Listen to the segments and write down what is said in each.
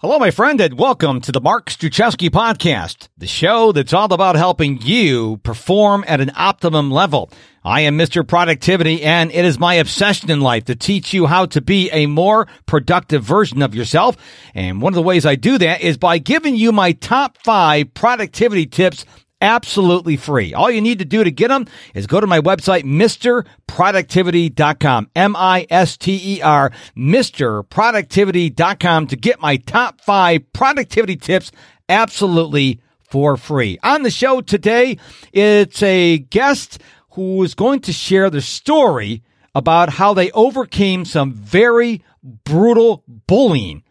Hello, my friend, and welcome to the Mark Struczewski podcast, the show that's all about helping you perform at an optimum level. I am Mr. Productivity, and it is my obsession in life to teach you how to be a more productive version of yourself. And one of the ways I do that is by giving you my top five productivity tips absolutely free. All you need to do to get them is go to my website, MrProductivity.com, M-I-S-T-E-R, MrProductivity.com to get my top five productivity tips absolutely for free. On the show today, it's a guest who is going to share the story about how they overcame some very brutal bullying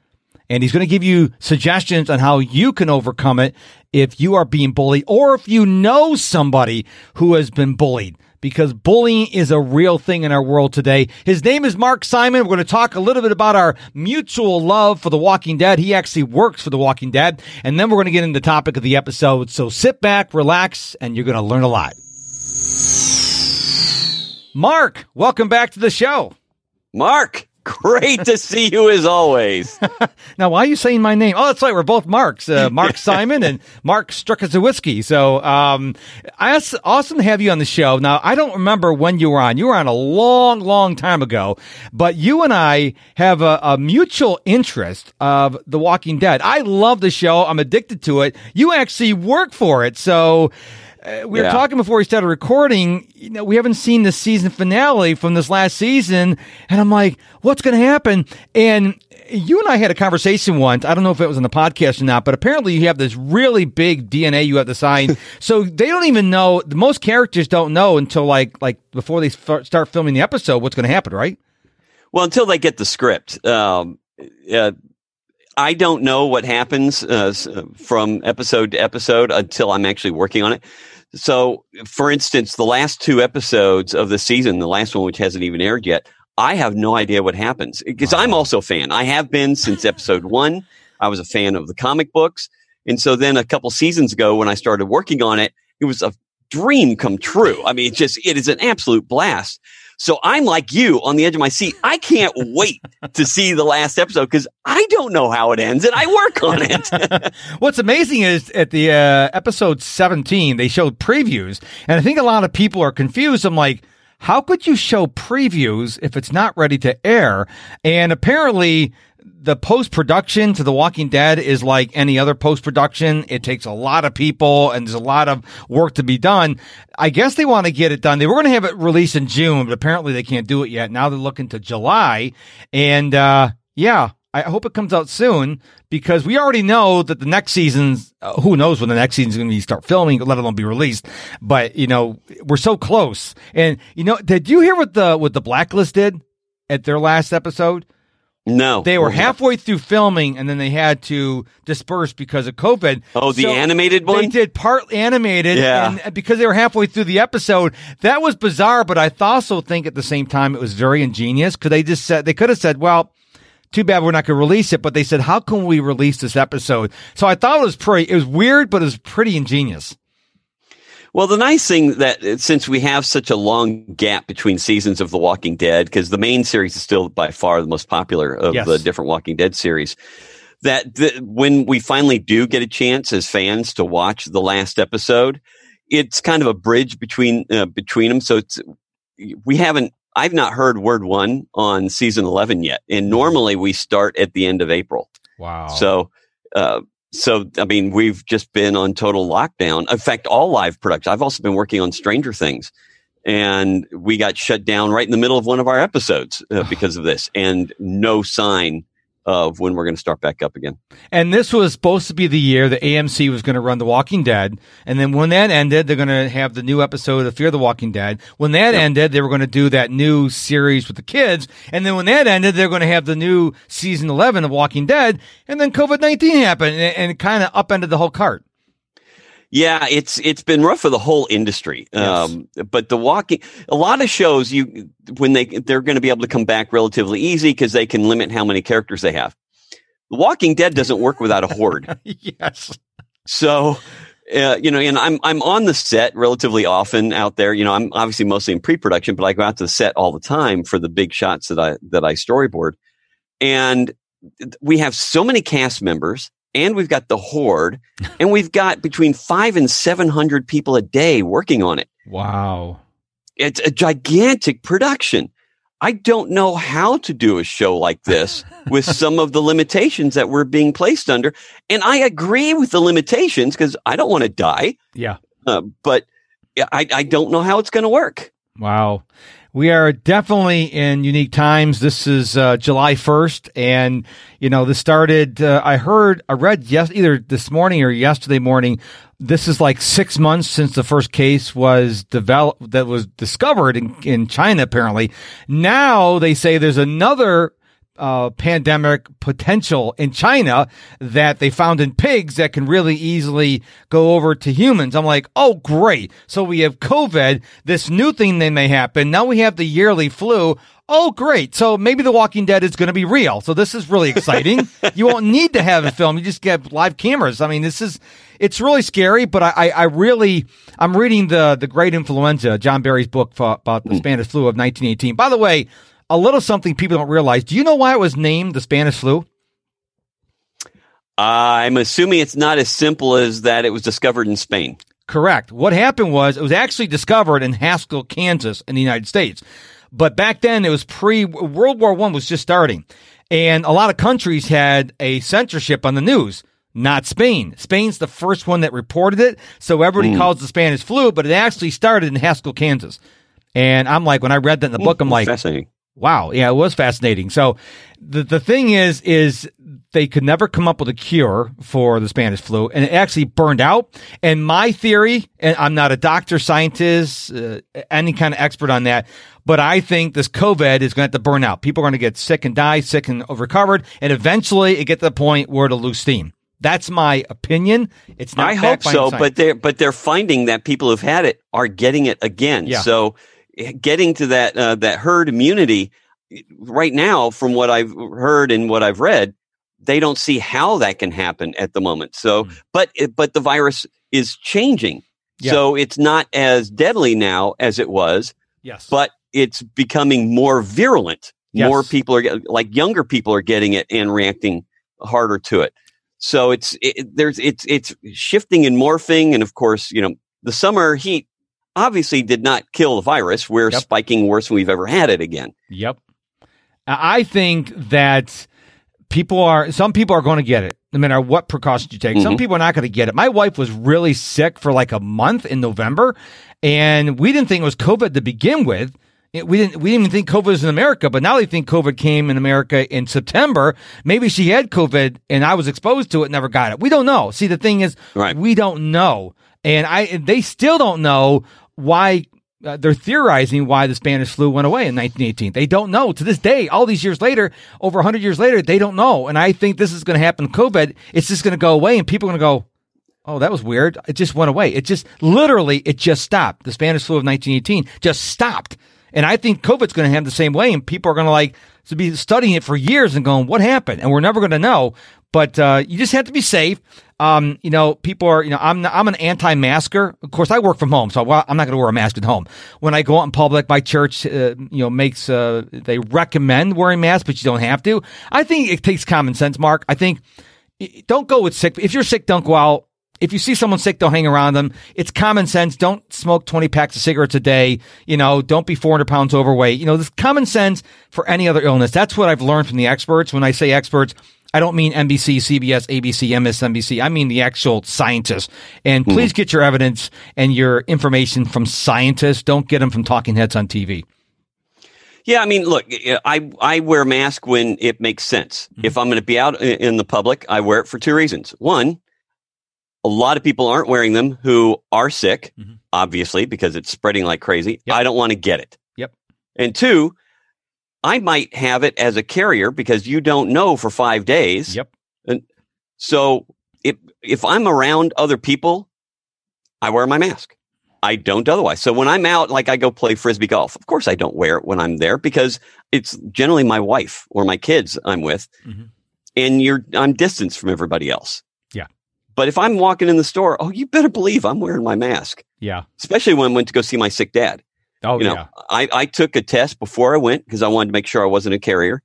and he's going to give you suggestions on how you can overcome it if you are being bullied or if you know somebody who has been bullied because bullying is a real thing in our world today. His name is Mark Simon. We're going to talk a little bit about our mutual love for The Walking Dead. He actually works for The Walking Dead. And then we're going to get into the topic of the episode. So sit back, relax, and you're going to learn a lot. Mark, welcome back to the show. Mark, Great to see you as always. now, why are you saying my name? Oh, that's right. We're both Marks, uh, Mark Simon and Mark Struczewski. So, um, awesome to have you on the show. Now, I don't remember when you were on. You were on a long, long time ago, but you and I have a, a mutual interest of The Walking Dead. I love the show. I'm addicted to it. You actually work for it. So, uh, we were talking before we started recording. You know, we haven't seen the season finale from this last season, and I'm like, what's going to happen? And you and I had a conversation once. I don't know if it was on the podcast or not, but apparently you have this really big DNA you have to sign. so they don't even know. Most characters don't know until like like before they start filming the episode what's going to happen, right? Well, until they get the script. Um, uh, I don't know what happens uh, from episode to episode until I'm actually working on it. So, for instance, the last two episodes of the season, the last one which hasn't even aired yet, I have no idea what happens because I'm also a fan. I have been since episode one. I was a fan of the comic books. And so then a couple seasons ago when I started working on it, it was a dream come true. I mean, it just, it is an absolute blast. So I'm like you on the edge of my seat. I can't wait to see the last episode because I don't know how it ends and I work on it. What's amazing is at the uh, episode 17, they showed previews. And I think a lot of people are confused. I'm like, how could you show previews if it's not ready to air? And apparently, the post production to The Walking Dead is like any other post production. It takes a lot of people and there's a lot of work to be done. I guess they want to get it done. They were going to have it released in June, but apparently they can't do it yet. Now they're looking to July. And, uh, yeah, I hope it comes out soon because we already know that the next season's, uh, who knows when the next season's going to start filming, let alone be released. But, you know, we're so close. And, you know, did you hear what the, what the Blacklist did at their last episode? No. They were halfway through filming and then they had to disperse because of COVID. Oh, the so animated one? They did part animated. Yeah. And because they were halfway through the episode, that was bizarre, but I also think at the same time it was very ingenious because they just said, they could have said, well, too bad we're not going to release it, but they said, how can we release this episode? So I thought it was pretty, it was weird, but it was pretty ingenious. Well, the nice thing that uh, since we have such a long gap between seasons of The Walking Dead, because the main series is still by far the most popular of yes. the different Walking Dead series, that when we finally do get a chance as fans to watch the last episode, it's kind of a bridge between uh, between them. So it's we haven't. I've not heard word one on season eleven yet, and normally we start at the end of April. Wow. So. Uh, so I mean, we've just been on total lockdown. In fact, all live production. I've also been working on Stranger Things, and we got shut down right in the middle of one of our episodes uh, because of this, and no sign of when we're going to start back up again. And this was supposed to be the year that AMC was going to run The Walking Dead. And then when that ended, they're going to have the new episode of Fear the Walking Dead. When that yep. ended, they were going to do that new series with the kids. And then when that ended, they're going to have the new season 11 of Walking Dead. And then COVID 19 happened and, and it kind of upended the whole cart. Yeah, it's it's been rough for the whole industry. Yes. Um, but the walking, a lot of shows, you when they they're going to be able to come back relatively easy because they can limit how many characters they have. The Walking Dead doesn't work without a horde. yes. So, uh, you know, and I'm I'm on the set relatively often out there. You know, I'm obviously mostly in pre-production, but I go out to the set all the time for the big shots that I that I storyboard. And we have so many cast members and we've got the horde and we've got between five and 700 people a day working on it. Wow. It's a gigantic production. I don't know how to do a show like this with some of the limitations that we're being placed under. And I agree with the limitations because I don't want to die. Yeah. Uh, but I, I don't know how it's going to work. Wow. We are definitely in unique times. This is uh, July 1st. And, you know, this started, uh, I heard, I read yes, either this morning or yesterday morning. This is like six months since the first case was developed, that was discovered in, in China, apparently. Now they say there's another uh, pandemic potential in China that they found in pigs that can really easily go over to humans. I'm like, oh, great. So we have COVID, this new thing that may happen. Now we have the yearly flu. Oh, great. So maybe The Walking Dead is going to be real. So this is really exciting. you won't need to have a film. You just get live cameras. I mean, this is, it's really scary, but I, I really, I'm reading the, the Great Influenza, John Barry's book about the Spanish flu of 1918. By the way, a little something people don't realize. Do you know why it was named the Spanish flu? I'm assuming it's not as simple as that it was discovered in Spain. Correct. What happened was it was actually discovered in Haskell, Kansas, in the United States. But back then it was pre World War One was just starting. And a lot of countries had a censorship on the news. Not Spain. Spain's the first one that reported it. So everybody mm. calls the Spanish flu, but it actually started in Haskell, Kansas. And I'm like, when I read that in the book, I'm like. Wow. Yeah, it was fascinating. So the, the thing is, is they could never come up with a cure for the Spanish flu and it actually burned out. And my theory, and I'm not a doctor, scientist, uh, any kind of expert on that, but I think this COVID is going to, have to burn out. People are going to get sick and die, sick and recovered. And eventually it get to the point where it'll lose steam. That's my opinion. It's not. I hope so, but they're but they're finding that people who've had it are getting it again. Yeah. So getting to that uh, that herd immunity right now from what i've heard and what i've read they don't see how that can happen at the moment so mm. but but the virus is changing yeah. so it's not as deadly now as it was yes but it's becoming more virulent yes. more people are like younger people are getting it and reacting harder to it so it's it, there's it's it's shifting and morphing and of course you know the summer heat obviously did not kill the virus. We're yep. spiking worse than we've ever had it again. Yep. I think that people are, some people are going to get it no matter what precautions you take. Mm-hmm. Some people are not going to get it. My wife was really sick for like a month in November, and we didn't think it was COVID to begin with. we didn't. We didn't even think COVID was in America, but now they think COVID came in America in September. Maybe she had COVID and I was exposed to it, never got it. We don't know. See, the thing is, right. we don't know, and I they still don't know why uh, they're theorizing why the Spanish flu went away in 1918. They don't know to this day, all these years later, over 100 years later, they don't know. And I think this is going to happen. COVID, it's just going to go away, and people are going to go, "Oh, that was weird. It just went away. It just literally, it just stopped. The Spanish flu of 1918 just stopped." And I think COVID's going to have the same way, and people are going to like to be studying it for years and going, "What happened?" And we're never going to know. But uh, you just have to be safe. Um, you know, people are, you know, I'm I'm an anti-masker. Of course, I work from home, so I'm not going to wear a mask at home. When I go out in public, my church, uh, you know, makes uh, they recommend wearing masks, but you don't have to. I think it takes common sense, Mark. I think don't go with sick. If you're sick, don't go out. If you see someone sick, don't hang around them. It's common sense. Don't smoke 20 packs of cigarettes a day. You know, don't be 400 pounds overweight. You know, this common sense for any other illness. That's what I've learned from the experts. When I say experts, I don't mean NBC, CBS, ABC, MSNBC. I mean the actual scientists. And hmm. please get your evidence and your information from scientists. Don't get them from talking heads on TV. Yeah, I mean, look, I I wear a mask when it makes sense. Mm-hmm. If I'm going to be out in the public, I wear it for two reasons. One, a lot of people aren't wearing them who are sick, mm-hmm. obviously, because it's spreading like crazy. Yep. I don't want to get it. Yep. And two, I might have it as a carrier because you don't know for five days. Yep. And so if if I'm around other people, I wear my mask. I don't otherwise. So when I'm out, like I go play frisbee golf, of course I don't wear it when I'm there because it's generally my wife or my kids I'm with, mm-hmm. and you're I'm distanced from everybody else. Yeah. But if I'm walking in the store, oh, you better believe I'm wearing my mask. Yeah. Especially when I went to go see my sick dad. Oh, you know, yeah. I, I took a test before I went because I wanted to make sure I wasn't a carrier.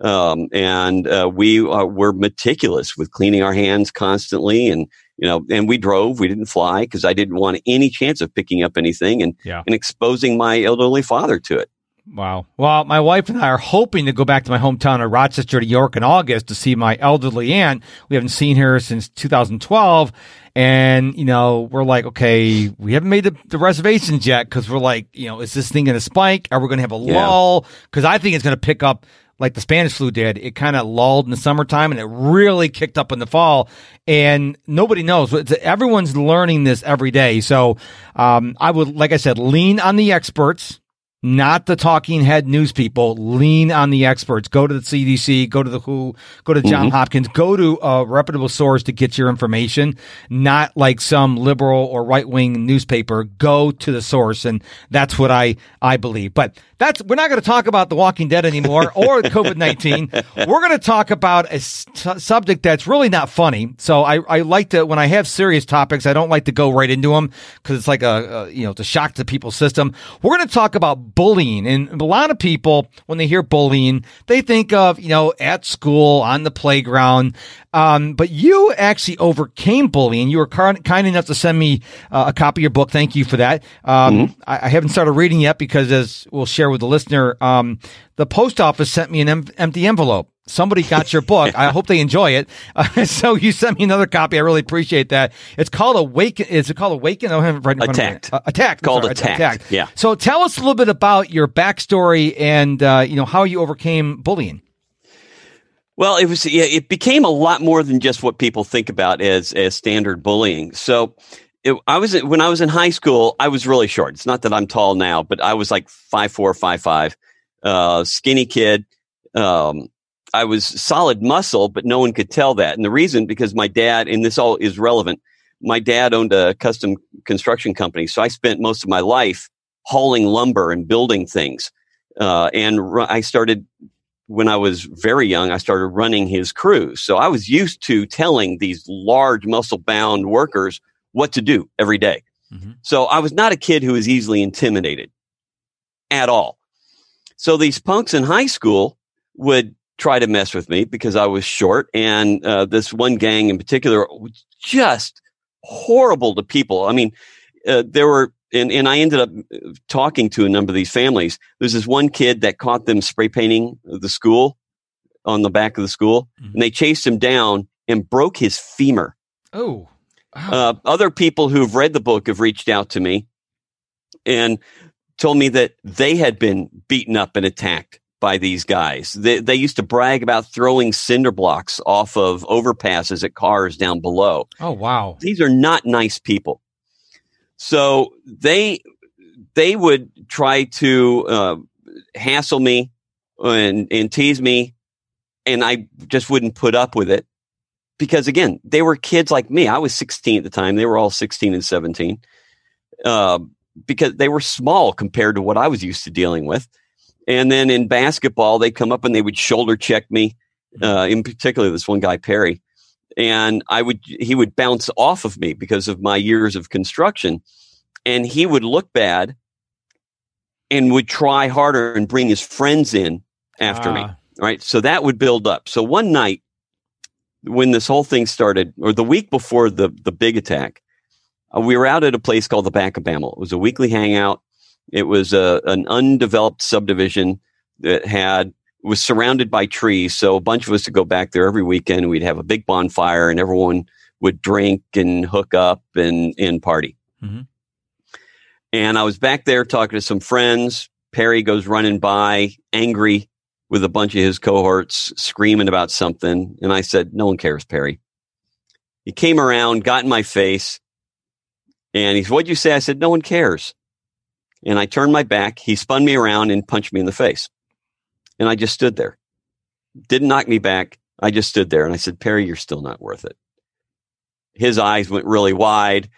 Um, and uh, we uh, were meticulous with cleaning our hands constantly, and you know, and we drove. We didn't fly because I didn't want any chance of picking up anything and Yeah. and exposing my elderly father to it. Wow. Well, my wife and I are hoping to go back to my hometown of Rochester, New York in August to see my elderly aunt. We haven't seen her since 2012. And, you know, we're like, okay, we haven't made the, the reservations yet because we're like, you know, is this thing going to spike? Are we going to have a Yeah. lull? Because I think it's going to pick up like the Spanish flu did. It kind of lulled in the summertime and it really kicked up in the fall. And nobody knows. It's- Everyone's learning this every day. So um, I would, like I said, lean on the experts not the talking head news people. Lean on the experts. Go to the CDC, go to the WHO, go to John mm-hmm. Hopkins, go to a reputable source to get your information, not like some liberal or right wing newspaper. Go to the source. And that's what I, I believe. But that's, we're not going to talk about The Walking Dead anymore or COVID 19. We're going to talk about a subject that's really not funny. So I, I like to, when I have serious topics, I don't like to go right into them because it's like a, a, you know, it's a shock to people's system. We're going to talk about bullying. And a lot of people, when they hear bullying, they think of, you know, at school, on the playground. Um, but you actually overcame bullying. You were kind enough to send me uh, a copy of your book. Thank you for that. Um, I, I haven't started reading yet because, as we'll share with the listener, um, the post office sent me an em- empty envelope. Somebody got your book. I hope they enjoy it. Uh, so you sent me another copy. I really appreciate that. It's called Awaken. Is it called Awaken? I have it right in front of me. Attacked. Uh, attacked. Called sorry, Attacked. Yeah. So tell us a little bit about your backstory and uh, you know how you overcame bullying. Well, it was yeah, it became a lot more than just what people think about as as standard bullying. So, it, I was when I was in high school, I was really short. It's not that I'm tall now, but I was like five four, five five, uh, skinny kid. Um, I was solid muscle, but no one could tell that. And the reason because my dad, and this all is relevant. My dad owned a custom construction company, so I spent most of my life hauling lumber and building things. Uh, and I started when I was very young, I started running his crews. So I was used to telling these large muscle bound workers what to do every day. Mhm. So I was not a kid who was easily intimidated at all. So these punks in high school would try to mess with me because I was short. And uh, this one gang in particular was just horrible to people. I mean, uh, there were, and, and I ended up uh, talking to a number of these families. There's this one kid that caught them spray painting the school on the back of the school, Mhm. and they chased him down and broke his femur. Oh, wow. Uh, other people who've read the book have reached out to me and told me that they had been beaten up and attacked by these guys. They, they used to brag about throwing cinder blocks off of overpasses at cars down below oh, wow. these are not nice people. So they they would try to uh, hassle me and and tease me, and I just wouldn't put up with it because again, they were kids like me. I was 16 at the time; they were all 16 and 17. Uh, because they were small compared to what I was used to dealing with. And then in basketball, they'd come up and they would shoulder check me. Uh, in particular, this one guy Perry, and I would he would bounce off of me because of my years of construction, and he would look bad, and would try harder and bring his friends in after me. Ah. Right, so that would build up. So one night, when this whole thing started, or the week before the the big attack, uh, we were out at a place called the Back of Bammel. It was a weekly hangout. It was a, an undeveloped subdivision that had was surrounded by trees. So a bunch of us would go back there every weekend. We'd have a big bonfire, and everyone would drink and hook up and and party. Mhm. And I was back there talking to some friends. Perry goes running by, angry with a bunch of his cohorts, screaming about something. And I said, "No one cares, Perry." He came around, got in my face, and he said, What'd you say? I said, No one cares. And I turned my back. He spun me around and punched me in the face. And I just stood there. Didn't knock me back. I just stood there and I said, Perry, you're still not worth it. His eyes went really wide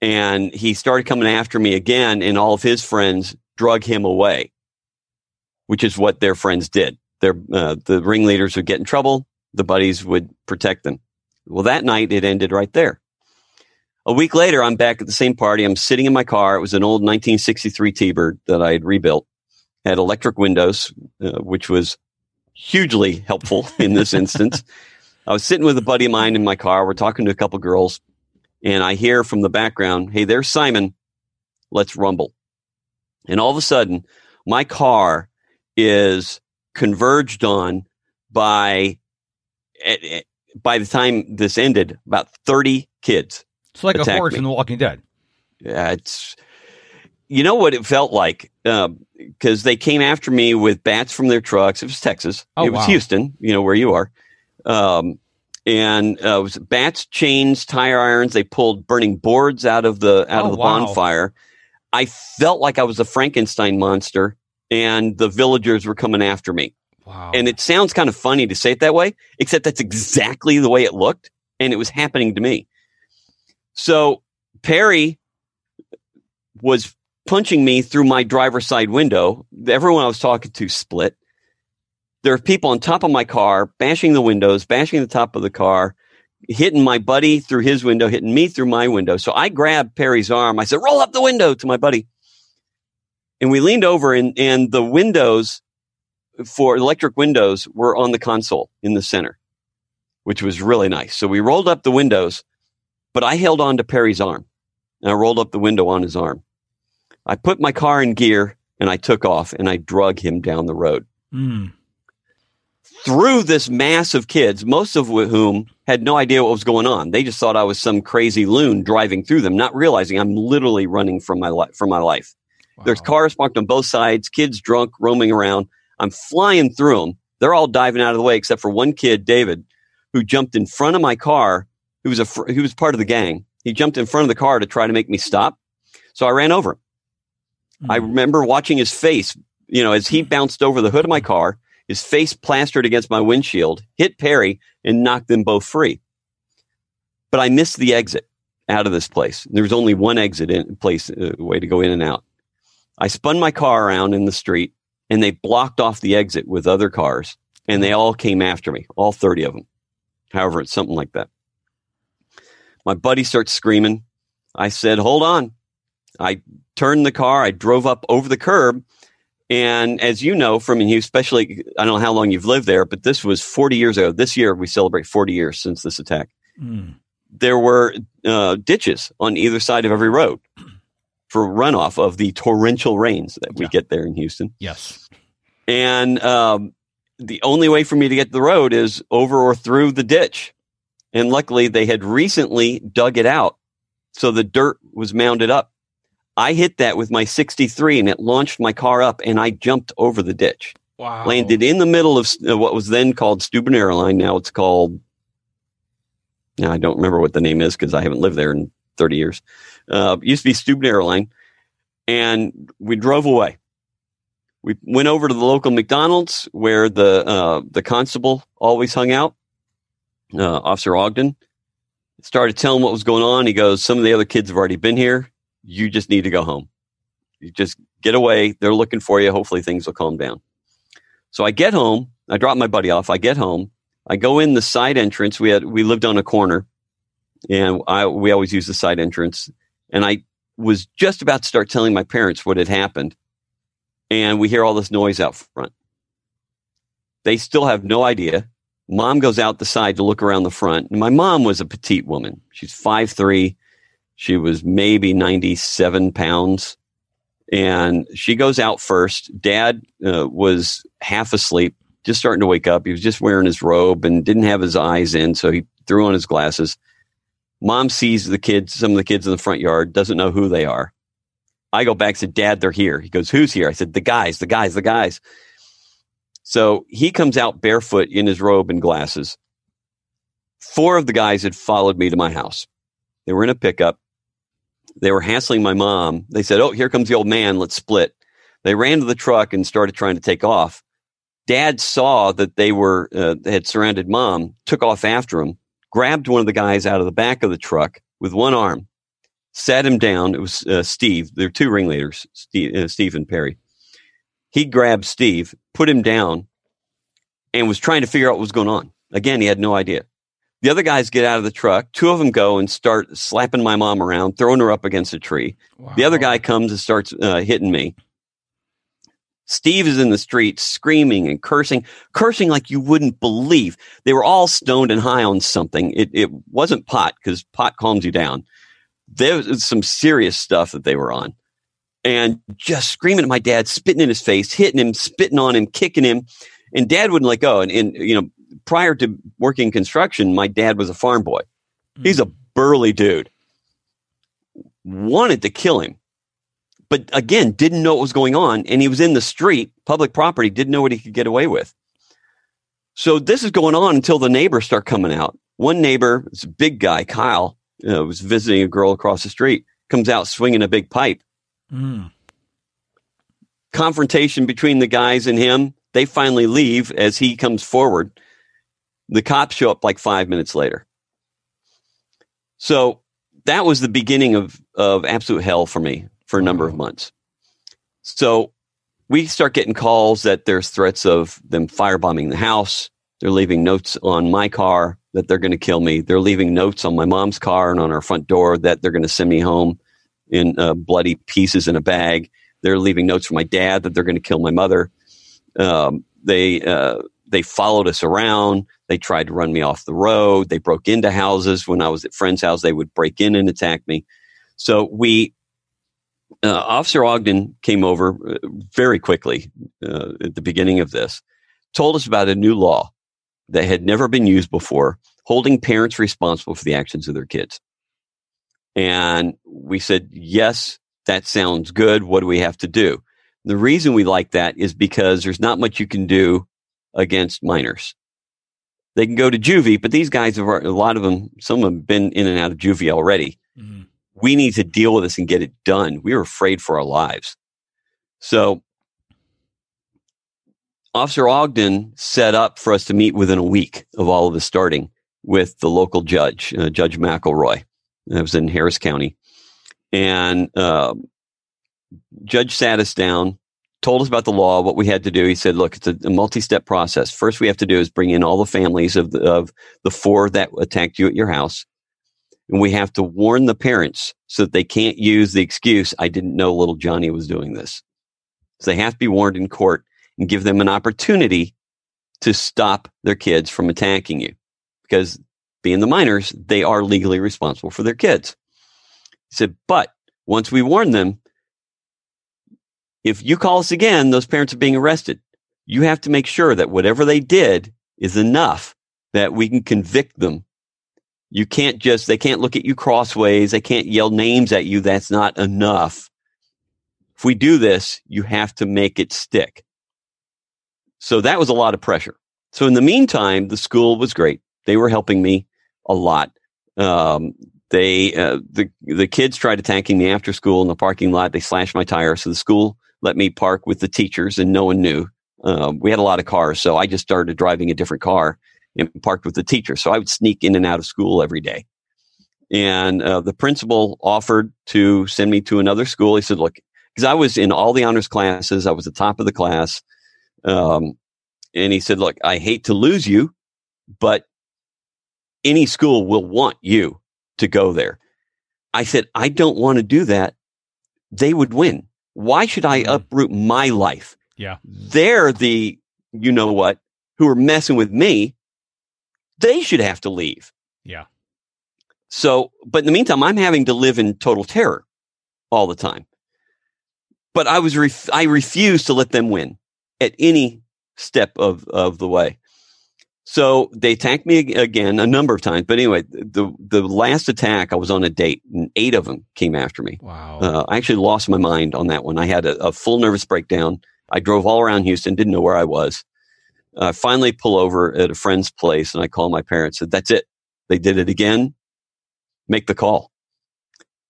and he started coming after me again. And all of his friends drug him away, which is what their friends did. Their, uh, the ringleaders would get in trouble. The buddies would protect them. Well, that night it ended right there. A week later, I'm back at the same party. I'm sitting in my car. It was an old 1963 T-Bird that I had rebuilt. Had electric windows, uh, which was hugely helpful in this instance. I was sitting with a buddy of mine in my car. We're talking to a couple girls, and I hear from the background, "Hey, there's Simon. Let's rumble." And all of a sudden, my car is converged on by eh, eh, by the time this ended, about thirty kids. It's like a horse me. in The Walking Dead. Yeah, it's you know what it felt like because they came after me with bats from their trucks. It was Texas. Oh, it was wow. Houston. You know where you are. Um, and uh, it was bats, chains, tire irons. They pulled burning boards out of the out Oh, of the wow. bonfire. I felt like I was a Frankenstein monster, and the villagers were coming after me. Wow. And it sounds kind of funny to say it that way, except that's exactly the way it looked. And it was happening to me. So Perry was punching me through my driver's side window. Everyone I was talking to split. There are people on top of my car bashing the windows, bashing the top of the car, hitting my buddy through his window, hitting me through my window. So I grabbed Perry's arm. I said, roll up the window to my buddy. And we leaned over and, and the windows for electric windows were on the console in the center, which was really nice. So we rolled up the windows, but I held on to Perry's arm and I rolled up the window on his arm. I put my car in gear and I took off and I drug him down the road Mm. through this mass of kids, most of whom had no idea what was going on. They just thought I was some crazy loon driving through them, not realizing I'm literally running from my life. From my life, there's cars parked on both sides, kids drunk, roaming around. I'm flying through them. They're all diving out of the way, except for one kid, David, who jumped in front of my car. Who was a fr- who was part of the gang. He jumped in front of the car to try to make me stop. So I ran over him. I Mm. remember watching his face, you know, as he bounced over the hood of my car, his face plastered against my windshield, hit Perry, and knocked them both free. But I missed the exit out of this place. There was only one exit in place, uh, way to go in and out. I spun my car around in the street, and they blocked off the exit with other cars, and they all came after me, all 30 of them. However, it's something like that. My buddy starts screaming. I said, Hold on. I turned the car. I drove up over the curb. And as you know from you, especially, I don't know how long you've lived there, but this was 40 years ago. This year, we celebrate 40 years since this attack. Mm. There were uh, ditches on either side of every road for runoff of the torrential rains that we Yeah. get there in Houston. Yes. And um, the only way for me to get to the road is over or through the ditch. And luckily, they had recently dug it out. So the dirt was mounded up. I hit that with my 63 and it launched my car up and I jumped over the ditch. Wow. Landed in the middle of uh, what was then called Stuebner Airline. Now it's called, now I don't remember what the name is because I haven't lived there in 30 years. Uh, used to be Stuebner Airline. And we drove away. We went over to the local McDonald's where the uh, the constable always hung out, uh, Officer Ogden. Started telling what was going on. He goes, "Some of the other kids have already been here. You just need to go home. You just get away. They're looking for you. Hopefully things will calm down." So I get home. I drop my buddy off. I get home. I go in the side entrance. We had we lived on a corner, and I we always use the side entrance. And I was just about to start telling my parents what had happened, and we hear all this noise out front. They still have no idea. Mom goes out the side to look around the front. My mom was a petite woman. She's five three. She was maybe 97 pounds. And she goes out first. Dad uh, was half asleep, just starting to wake up. He was just wearing his robe and didn't have his eyes in, so he threw on his glasses. Mom sees the kids, some of the kids in the front yard, doesn't know who they are. I go back, said, Dad, they're here. He goes, Who's here? I said, The guys, the guys, the guys. So he comes out barefoot in his robe and glasses. Four of the guys had followed me to my house. They were in a pickup. They were hassling my mom. They said, Oh, here comes the old man. Let's split. They ran to the truck and started trying to take off. Dad saw that they were uh, had surrounded mom, took off after him, grabbed one of the guys out of the back of the truck with one arm, sat him down. It was uh, Steve. There were two ringleaders, Steve, uh, Steve and Perry. He grabbed Steve, put him down, and was trying to figure out what was going on. Again, he had no idea. The other guys get out of the truck. Two of them go and start slapping my mom around, throwing her up against a tree. Wow. The other guy comes and starts uh, hitting me. Steve is in the street screaming and cursing, cursing like you wouldn't believe. They were all stoned and high on something. It, it wasn't pot because pot calms you down. There was some serious stuff that they were on and just screaming at my dad, spitting in his face, hitting him, spitting on him, kicking him. And dad wouldn't let go. And, and you know, prior to working construction, my dad was a farm boy. He's a burly dude. Wanted to kill him but again, didn't know what was going on. And he was in the street, public property, didn't know what he could get away with. So this is going on until the neighbors start coming out. One neighbor, this big guy, Kyle, uh, was visiting a girl across the street, comes out swinging a big pipe. Mm. Confrontation between the guys and him. They finally leave as he comes forward. The cops show up like five minutes later. So that was the beginning of, of absolute hell for me for a number of months. So we start getting calls that there's threats of them firebombing the house. They're leaving notes on my car that they're going to kill me. They're leaving notes on my mom's car and on our front door that they're going to send me home in uh, bloody pieces in a bag. They're leaving notes for my dad that they're going to kill my mother. Um, they uh, they followed us around. They tried to run me off the road. They broke into houses when I was at friends' house. They would break in and attack me. So we uh, Officer Ogden came over uh, very quickly uh, at the beginning of this, told us about a new law that had never been used before, holding parents responsible for the actions of their kids. And we said, yes, that sounds good. What do we have to do? The reason we like that is because there's not much you can do against minors. They can go to juvie, but these guys have a lot of them. Some have been in and out of juvie already. Mm-hmm we need to deal with this and get it done. We were afraid for our lives. So Officer Ogden set up for us to meet within a week of all of this starting with the local judge, uh, Judge McElroy. That was in Harris County. And uh, Judge sat us down, told us about the law, what we had to do. He said, look, it's a, a multi-step process. First, we have to do is bring in all the families of the, of the four that attacked you at your house and we have to warn the parents so that they can't use the excuse, I didn't know little Johnny was doing this. So they have to be warned in court and give them an opportunity to stop their kids from attacking you because being the minors, they are legally responsible for their kids. He said, but once we warn them, if you call us again, those parents are being arrested. You have to make sure that whatever they did is enough that we can convict them you can't just, they can't look at you crossways. They can't yell names at you. That's not enough. If we do this, you have to make it stick. So that was a lot of pressure. So in the meantime, the school was great. They were helping me a lot. Um, they, uh, the, the kids tried attacking me after school in the parking lot. They slashed my tire. So the school let me park with the teachers and no one knew. Uh, we had a lot of cars. So I just started driving a different car and parked with the teacher. So I would sneak in and out of school every day. And uh, the principal offered to send me to another school. He said, look, because I was in all the honors classes, I was the top of the class. Um, and he said, look, I hate to lose you, but any school will want you to go there. I said, I don't want to do that. They would win. Why should I mm-hmm. uproot my life? Yeah. They're the, you know what, who are messing with me they should have to leave. Yeah. So, but in the meantime, I'm having to live in total terror all the time. But I was, ref- I refused to let them win at any step of, of the way. So they attacked me again a number of times. But anyway, the, the last attack, I was on a date and eight of them came after me. Wow. Uh, I actually lost my mind on that one. I had a, a full nervous breakdown. I drove all around Houston, didn't know where I was. I finally pull over at a friend's place and I call my parents. And said, "That's it. They did it again. Make the call."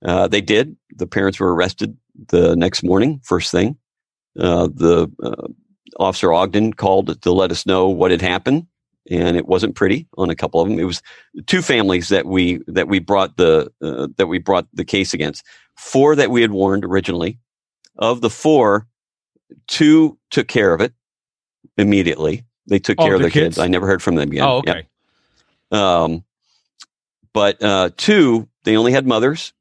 Uh, they did. The parents were arrested the next morning, first thing. Uh, the uh, officer Ogden called to let us know what had happened, and it wasn't pretty on a couple of them. It was two families that we that we brought the uh, that we brought the case against. Four that we had warned originally. Of the four, two took care of it immediately. They took oh, care of the kids? kids? I never heard from them again. Oh, okay. Um, but uh, two, they only had mothers.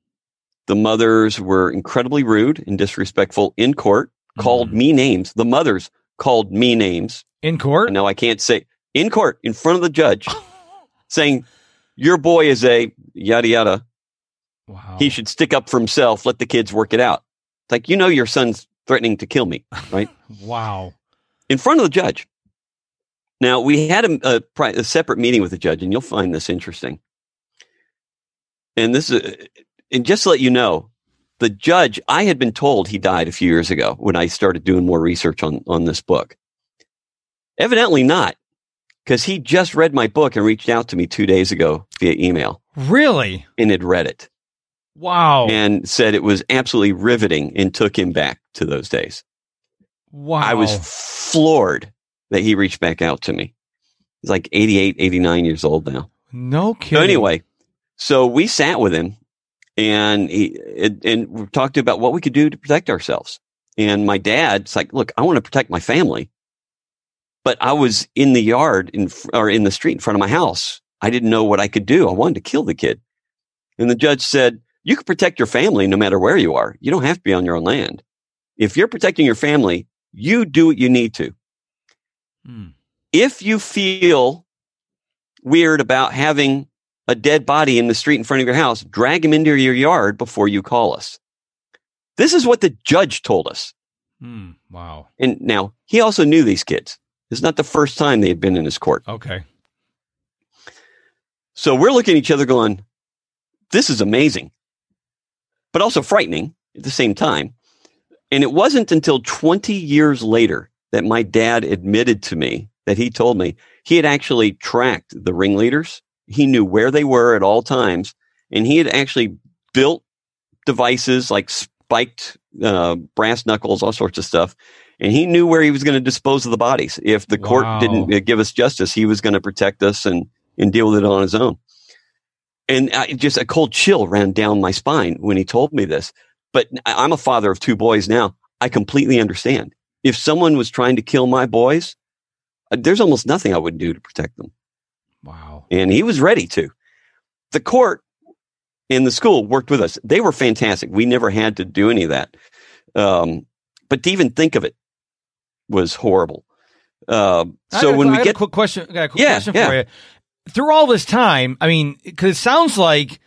The mothers were incredibly rude and disrespectful in court. called Mhm. me names. The mothers called me names. In court? No, I can't say in court in front of the judge, saying your boy is a yada yada. Wow. He should stick up for himself. Let the kids work it out. It's like you know your son's threatening to kill me right? wow. in front of the judge. Now we had a, a, pri- a separate meeting with the judge, and you'll find this interesting. And this is, uh, and just to let you know, the judge I had been told he died a few years ago when I started doing more research on on this book. Evidently not, because he just read my book and reached out to me two days ago via email Really? and had read it Wow. and said it was absolutely riveting and took him back to those days. wow. I was floored that he reached back out to me. He's like 88, 89 years old now. no kidding. So anyway, so we sat with him and he and, and we talked about what we could do to protect ourselves. And my dad's like, "Look, I want to protect my family, but I was in the yard in or in the street in front of my house. I didn't know what I could do. I wanted to kill the kid." And the judge said, "You can protect your family no matter where you are. You don't have to be on your own land. If you're protecting your family, you do what you need to." Hmm. if you feel weird about having a dead body in the street in front of your house, drag him into your yard before you call us. This is what the judge told us. Hmm. Wow. And now he also knew these kids. It's not the first time they had been in his court. Okay. So we're looking at each other going, this is amazing, but also frightening at the same time. And it wasn't until 20 years later that my dad admitted to me that he told me he had actually tracked the ringleaders. He knew where they were at all times. And he had actually built devices like spiked uh, brass knuckles, all sorts of stuff. And he knew where he was going to dispose of the bodies. If the court Wow. didn't uh, give us justice, he was going to protect us and, and deal with it on his own. And I, just a cold chill ran down my spine when he told me this. But I'm a father of two boys now. I completely understand. If someone was trying to kill my boys, uh, there's almost nothing I would do to protect them. Wow. And he was ready to. The court and the school worked with us. They were fantastic. We never had to do any of that. Um, but to even think of it was horrible. Uh, so a- when we get a quick question, I got a quick Yeah, question yeah. for you. Through all this time, I mean, because it sounds like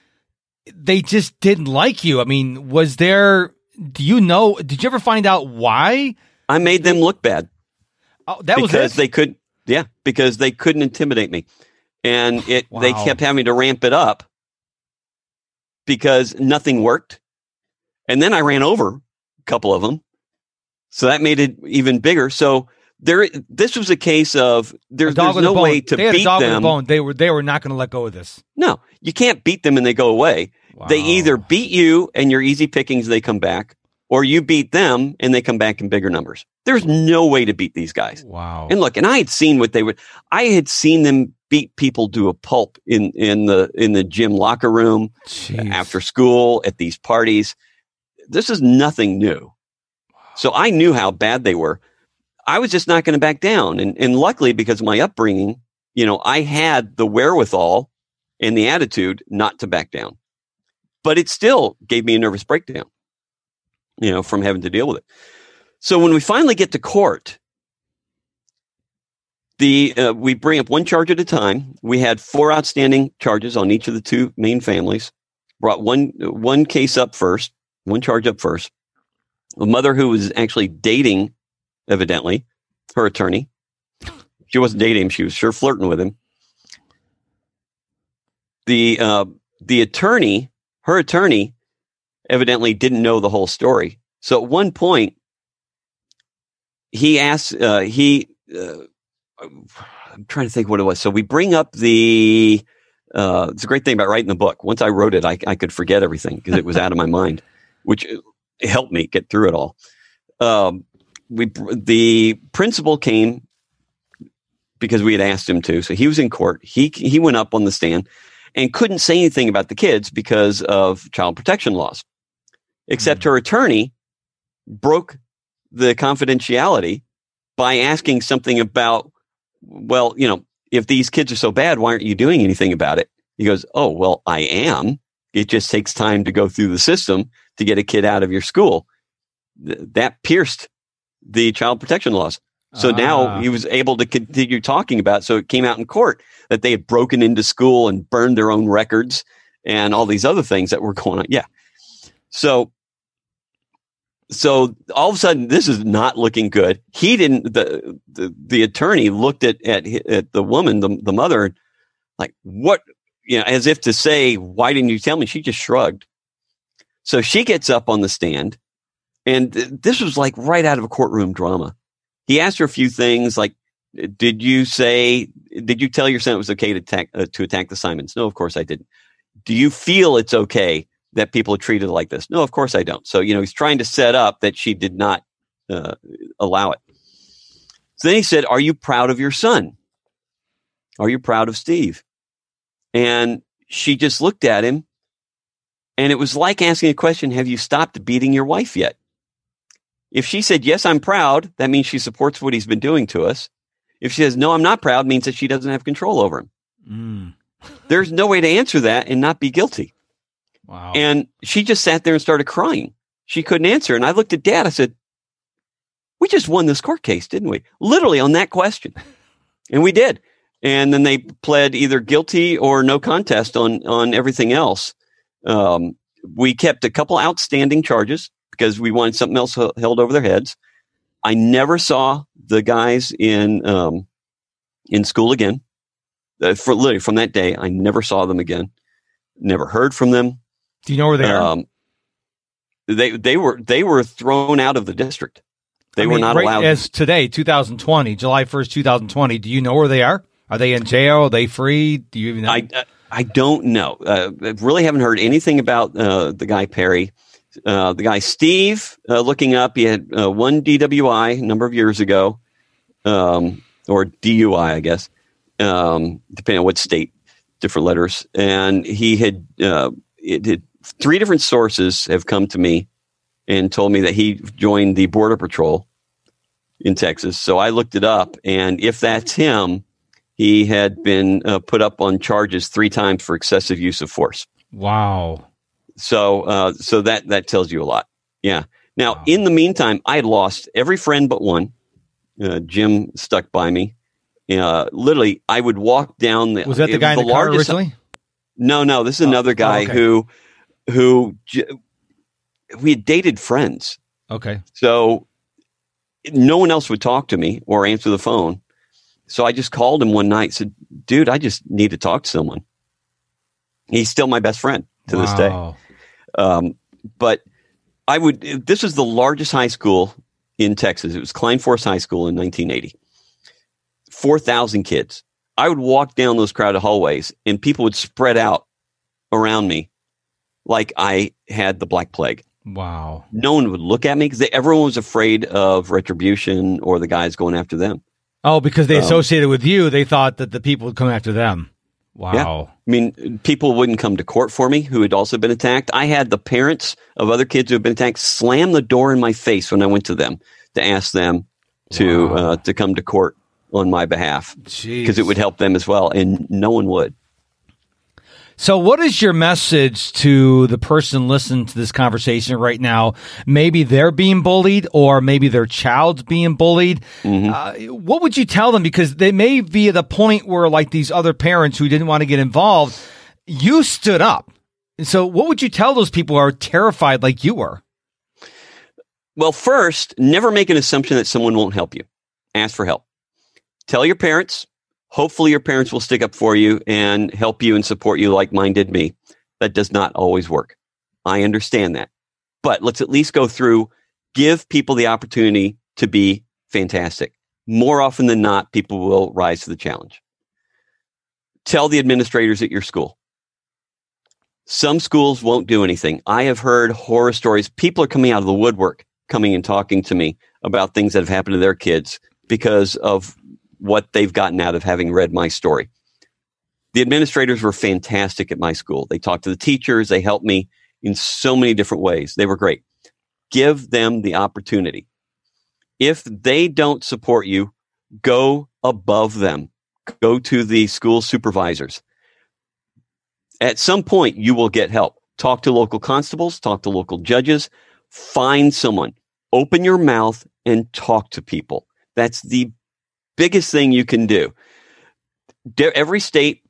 they just didn't like you. I mean, was there? Do you know? Did you ever find out why? I made them look bad. Oh, that was because they could yeah because they couldn't intimidate me and it they kept having to ramp it up because nothing worked and then i ran over a couple of them so that made it even bigger so there this was a case of there's, there's no way to they beat dog with a them bone. They were they were not going to let go of this. no you can't beat them and they go away they either beat you and your easy pickings they come back or you beat them and they come back in bigger numbers there's no way to beat these guys Wow. and look, and I had seen what they would. I had seen them beat people to a pulp in in the in the gym locker room Jeez. after school at these parties. This is nothing new. So I knew how bad they were. I was just not going to back down, and and luckily because of my upbringing, you know, I had the wherewithal and the attitude not to back down. But it still gave me a nervous breakdown, you know, from having to deal with it. So when we finally get to court, the uh, we bring up one charge at a time. We had four outstanding charges on each of the two main families. Brought one one case up first, one charge up first. A mother who was actually dating, evidently, her attorney. She wasn't dating him; she was sure flirting with him. The uh, the attorney, her attorney, evidently didn't know the whole story. So at one point, he asked, uh, he, uh, I'm trying to think what it was. So we bring up the, uh, it's a great thing about writing the book. Once I wrote it, I, I could forget everything because it was out of my mind, which helped me get through it all. Um, we, the principal came because we had asked him to. So he was in court. He, he went up on the stand and couldn't say anything about the kids because of child protection laws, except her attorney broke the confidentiality by asking something about, well, you know, if these kids are so bad, why aren't you doing anything about it? He goes, oh, well, I am. It just takes time to go through the system to get a kid out of your school. Th- that pierced the child protection laws. So Ah. now he was able to continue talking about. It. So it came out in court that they had broken into school and burned their own records and all these other things that were going on. Yeah. So, so all of a sudden, this is not looking good. He didn't. The the, the attorney looked at, at at the woman, the the mother, like what you know, as if to say, "Why didn't you tell me?" She just shrugged. So she gets up on the stand, and th- this was like right out of a courtroom drama. He asked her a few things, like, "Did you say? Did you tell your son it was okay to attack uh, to attack the Simons?" No, of course I didn't. Do you feel it's okay that people are treated like this? No, of course I don't. So you know, he's trying to set up that she did not uh, allow it. So then he said, "Are you proud of your son? Are you proud of Steve?" And she just looked at him and it was like asking a question Have you stopped beating your wife yet? If she said, Yes, I'm proud, that means she supports what he's been doing to us. If she says, No, I'm not proud, means that she doesn't have control over him. Mm. There's no way to answer that and not be guilty. Wow. And she just sat there and started crying. She couldn't answer. And I looked at dad. I said, We just won this court case, didn't we? Literally on that question. And we did. And then they pled either guilty or no contest on, on everything else. Um, we kept a couple outstanding charges because we wanted something else held over their heads. I never saw the guys in um, in school again. Uh, for literally from that day, I never saw them again. Never heard from them. Do you know where they are? Um, they they were they were thrown out of the district. They I were mean, not right allowed. As today, 2020, July 1st, 2020. Do you know where they are? Are they in jail? Are they free? Do you even know? I I- I don't know. Uh, I really haven't heard anything about uh, the guy Perry. Uh, the guy Steve, uh, looking up, he had uh, one DWI a number of years ago, um, or DUI, I guess, um, depending on what state, different letters. And he had, uh, it had three different sources have come to me and told me that he joined the Border Patrol in Texas. So I looked it up, and if that's him, he had been uh, put up on charges three times for excessive use of force. wow. So, uh, so that that tells you a lot. Yeah. Now, Wow. in the meantime, I lost every friend but one. Uh, Jim stuck by me. Uh, literally, I would walk down the. Was that the guy in the, car originally? No, no. This is Oh, another guy oh, okay. who, who j- we had dated friends. Okay. So no one else would talk to me or answer the phone. So I just called him one night and said, dude, I just need to talk to someone. He's still my best friend to this day. Um, but I would, this is the largest high school in Texas. It was Klein Forest High School in 1980. 4,000 kids. I would walk down those crowded hallways and people would spread out around me like I had the Black Plague Wow. no one would look at me because everyone was afraid of retribution or the guys going after them. Oh, because they Um, associated with you, they thought that the people would come after them. Wow. I mean, people wouldn't come to court for me who had also been attacked. I had the parents of other kids who had been attacked slam the door in my face when I went to them to ask them to Wow. uh, to come to court on my behalf because it would help them as well, and no one would. So, what is your message to the person listening to this conversation right now? Maybe they're being bullied, or maybe their child's being bullied. Uh, what would you tell them? Because they may be at a point where, like these other parents who didn't want to get involved, you stood up. And so, what would you tell those people who are terrified like you were? Well, first, never make an assumption that someone won't help you. Ask for help. Tell your parents. Hopefully, your parents will stick up for you and help you and support you like mine did me. That does not always work. I understand that. But let's at least go through, give people the opportunity to be fantastic. More often than not, people will rise to the challenge. Tell the administrators at your school. Some schools won't do anything. I have heard horror stories. People are coming out of the woodwork, coming and talking to me about things that have happened to their kids because of what they've gotten out of having read my story. The administrators were fantastic at my school. They talked to the teachers. They helped me in so many different ways. They were great. Give them the opportunity. If they don't support you, go above them. Go to the school supervisors. At some point, you will get help. Talk to local constables, talk to local judges, find someone. Open your mouth and talk to people. That's the biggest thing you can do. Every state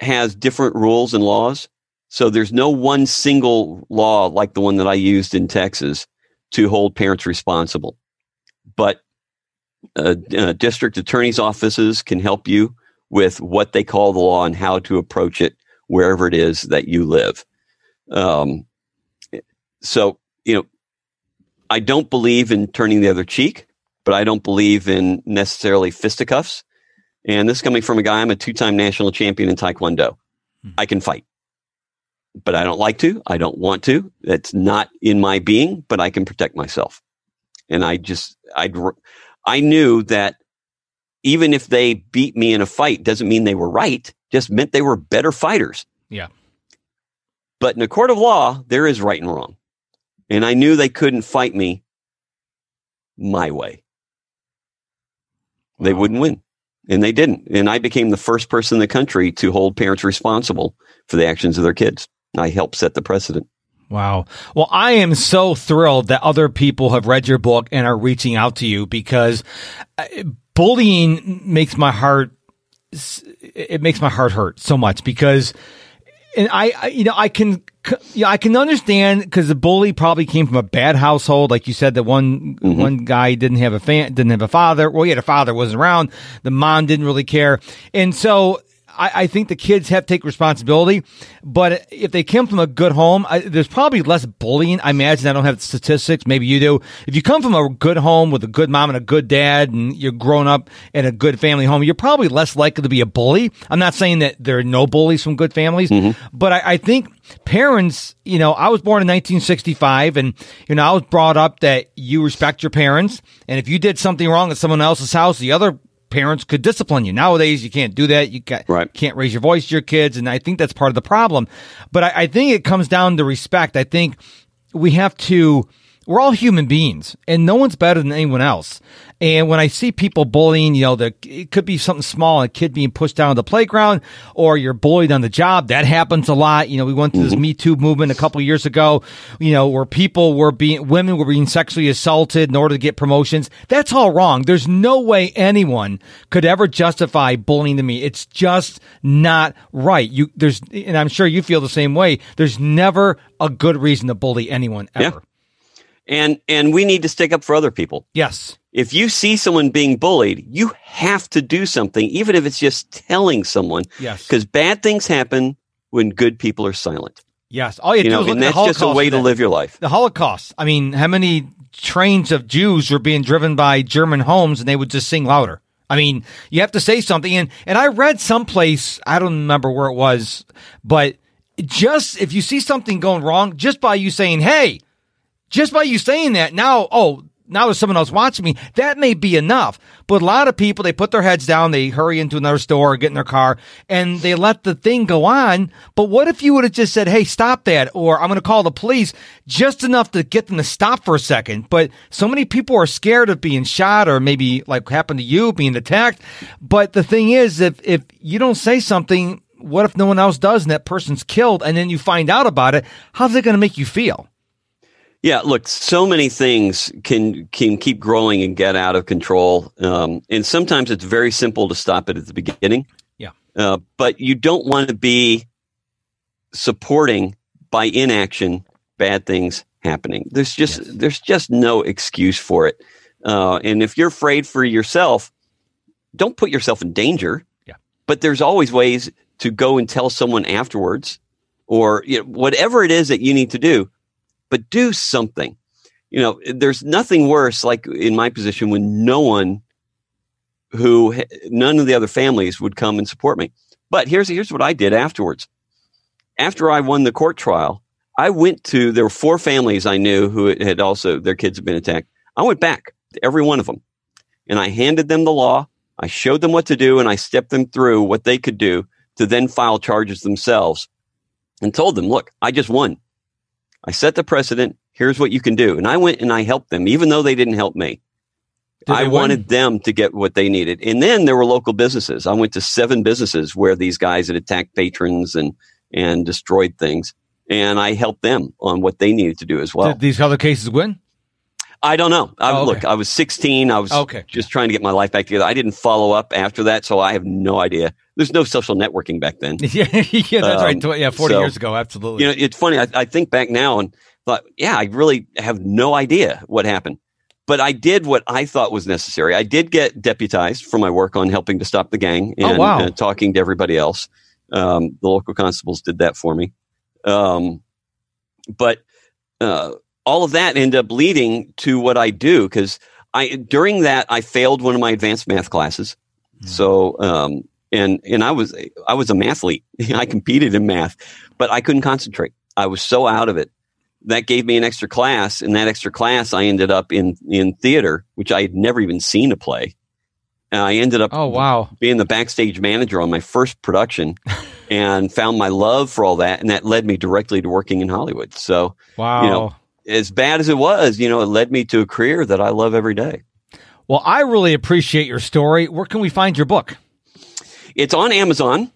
has different rules and laws. So there's no one single law like the one that I used in Texas to hold parents responsible. But uh, uh, district attorney's offices can help you with what they call the law and how to approach it wherever it is that you live. Um, so, you know, I don't believe in turning the other cheek, but I don't believe in necessarily fisticuffs. And this is coming from a guy, I'm a two time national champion in Taekwondo. Hmm. I can fight, but I don't like to. I don't want to. That's not in my being, but I can protect myself. And I just, I, I knew that even if they beat me in a fight doesn't mean they were right, just meant they were better fighters. Yeah. But in a court of law, there is right and wrong. And I knew they couldn't fight me my way. They wouldn't win. And they didn't. And I became the first person in the country to hold parents responsible for the actions of their kids. I helped set the precedent. Wow. Well, I am so thrilled that other people have read your book and are reaching out to you because uh, bullying makes my heart it makes my heart hurt so much because and I, I you know I can yeah I can understand because the bully probably came from a bad household. Like you said that one mm-hmm. one guy didn't have a fan didn't have a father. Well he had a father wasn't around. The mom didn't really care. And so I, I, think the kids have to take responsibility, but if they come from a good home, I, there's probably less bullying. I imagine I don't have the statistics. Maybe you do. If you come from a good home with a good mom and a good dad, and you're grown up in a good family home, you're probably less likely to be a bully. I'm not saying that there are no bullies from good families, mm-hmm. but I, I think parents, you know, I was born in 1965 and, you know, I was brought up that you respect your parents. And if you did something wrong at someone else's house, the other parents could discipline you. Nowadays, you can't do that. You got, right. can't raise your voice to your kids. And I think that's part of the problem. But I, I think it comes down to respect. I think we have to, we're all human beings and no one's better than anyone else. And when I see people bullying, you know, the, it could be something small, a kid being pushed down the playground or you're bullied on the job. That happens a lot. You know, we went through this mm-hmm. Me Too movement a couple years ago, you know, where people were being, women were being sexually assaulted in order to get promotions. That's all wrong. There's no way anyone could ever justify bullying to me. It's just not right. You, there's, and I'm sure you feel the same way. There's never a good reason to bully anyone ever. Yeah and and we need to stick up for other people. Yes. If you see someone being bullied, you have to do something, even if it's just telling someone. Yes. Because bad things happen when good people are silent. Yes. All you, you know, and that's just a way to live your life. The Holocaust. I mean, how many trains of Jews were being driven by German homes and they would just sing louder? I mean, you have to say something. And, and I read someplace, I don't remember where it was, but just if you see something going wrong, just by you saying, Hey, just by you saying that, now, oh, now there's someone else watching me. That may be enough. But a lot of people, they put their heads down, they hurry into another store, get in their car, and they let the thing go on. But what if you would have just said, hey, stop that, or I'm going to call the police, just enough to get them to stop for a second. But so many people are scared of being shot or maybe like happened to you, being attacked. But the thing is, if, if you don't say something, what if no one else does and that person's killed and then you find out about it? How's it going to make you feel? Yeah, look, so many things can can keep growing and get out of control, um, and sometimes it's very simple to stop it at the beginning. Yeah, uh, but you don't want to be supporting by inaction bad things happening. There's just yes. there's just no excuse for it, uh, and if you're afraid for yourself, don't put yourself in danger. Yeah, but there's always ways to go and tell someone afterwards, or you know, whatever it is that you need to do but do something. You know, there's nothing worse, like in my position, when no one who, none of the other families would come and support me. But here's, here's what I did afterwards. After I won the court trial, I went to, there were four families I knew who had also, their kids had been attacked. I went back to every one of them and I handed them the law. I showed them what to do and I stepped them through what they could do to then file charges themselves and told them, look, I just won. I set the precedent. Here's what you can do. And I went and I helped them, even though they didn't help me. I wanted them to get what they needed. And then there were local businesses. I went to seven businesses where these guys had attacked patrons and, and destroyed things. And I helped them on what they needed to do as well. Did these other cases win? I don't know. I, Oh, okay. Look, I was 16. I was Okay. just trying to get my life back together. I didn't follow up after that, so I have no idea. There's no social networking back then. yeah, yeah, that's Um, right. Yeah, forty so- years ago, absolutely. You know, it's funny. I, I think back now and thought, yeah, I really have no idea what happened. But I did what I thought was necessary. I did get deputized for my work on helping to stop the gang Oh, and wow. uh, talking to everybody else. Um, the local constables did that for me. Um, but uh, all of that ended up leading to what I do because I during that I failed one of my advanced math classes. Hmm. So um, and and I was I was a mathlete. I competed in math, but I couldn't concentrate. I was so out of it. That gave me an extra class. In that extra class, I ended up in in theater, which I had never even seen a play. And I ended up oh wow. being the backstage manager on my first production, and found my love for all that, and that led me directly to working in Hollywood. So Wow. you know, as bad as it was, you know, it led me to a career that I love every day. well, I really appreciate your story. Where can we find your book? It's on Amazon.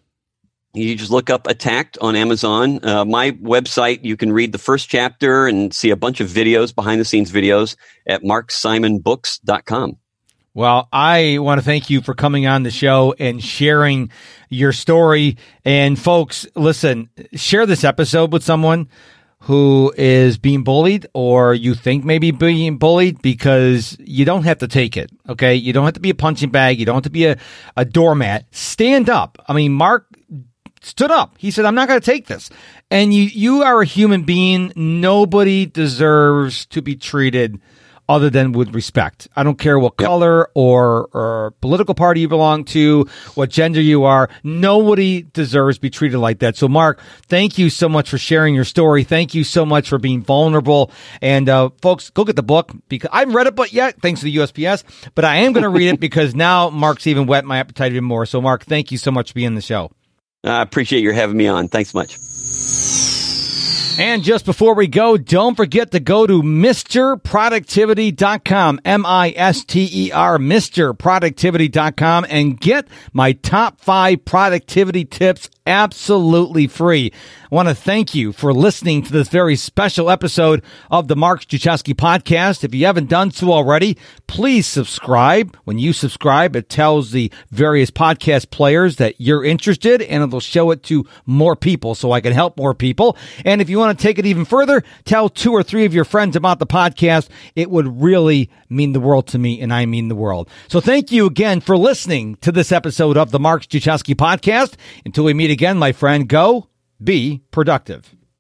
You just look up Attacked on Amazon. Uh, my website, you can read the first chapter and see a bunch of videos, behind the scenes videos at marksimonbooks.com. Well, I want to thank you for coming on the show and sharing your story. And folks, listen, share this episode with someone who is being bullied or you think maybe being bullied because you don't have to take it. Okay. You don't have to be a punching bag. You don't have to be a, a doormat. Stand up. I mean, Mark stood up. He said, I'm not going to take this. And you, you are a human being. Nobody deserves to be treated other than with respect. I don't care what Yep. color or, or political party you belong to, what gender you are. Nobody deserves to be treated like that. So, Mark, thank you so much for sharing your story. Thank you so much for being vulnerable. And, uh, folks, go get the book because I haven't read it but yet, thanks to the USPS, but I am going to read it because now Mark's even whet my appetite even more. So, Mark, thank you so much for being on the show. I appreciate your having me on. Thanks much. And just before we go, don't forget to go to MrProductivity.com, M-I-S-T-E-R, MrProductivity.com and get my top five productivity tips absolutely free. I want to thank you for listening to this very special episode of the Mark Struczewski podcast. If you haven't done so already, please subscribe. When you subscribe, it tells the various podcast players that you're interested and it'll show it to more people so I can help more people. And if you want to take it even further, tell two or three of your friends about the podcast. It would really mean the world to me and I mean the world. So thank you again for listening to this episode of the Mark Struczewski podcast. Until we meet again, my friend, go be productive.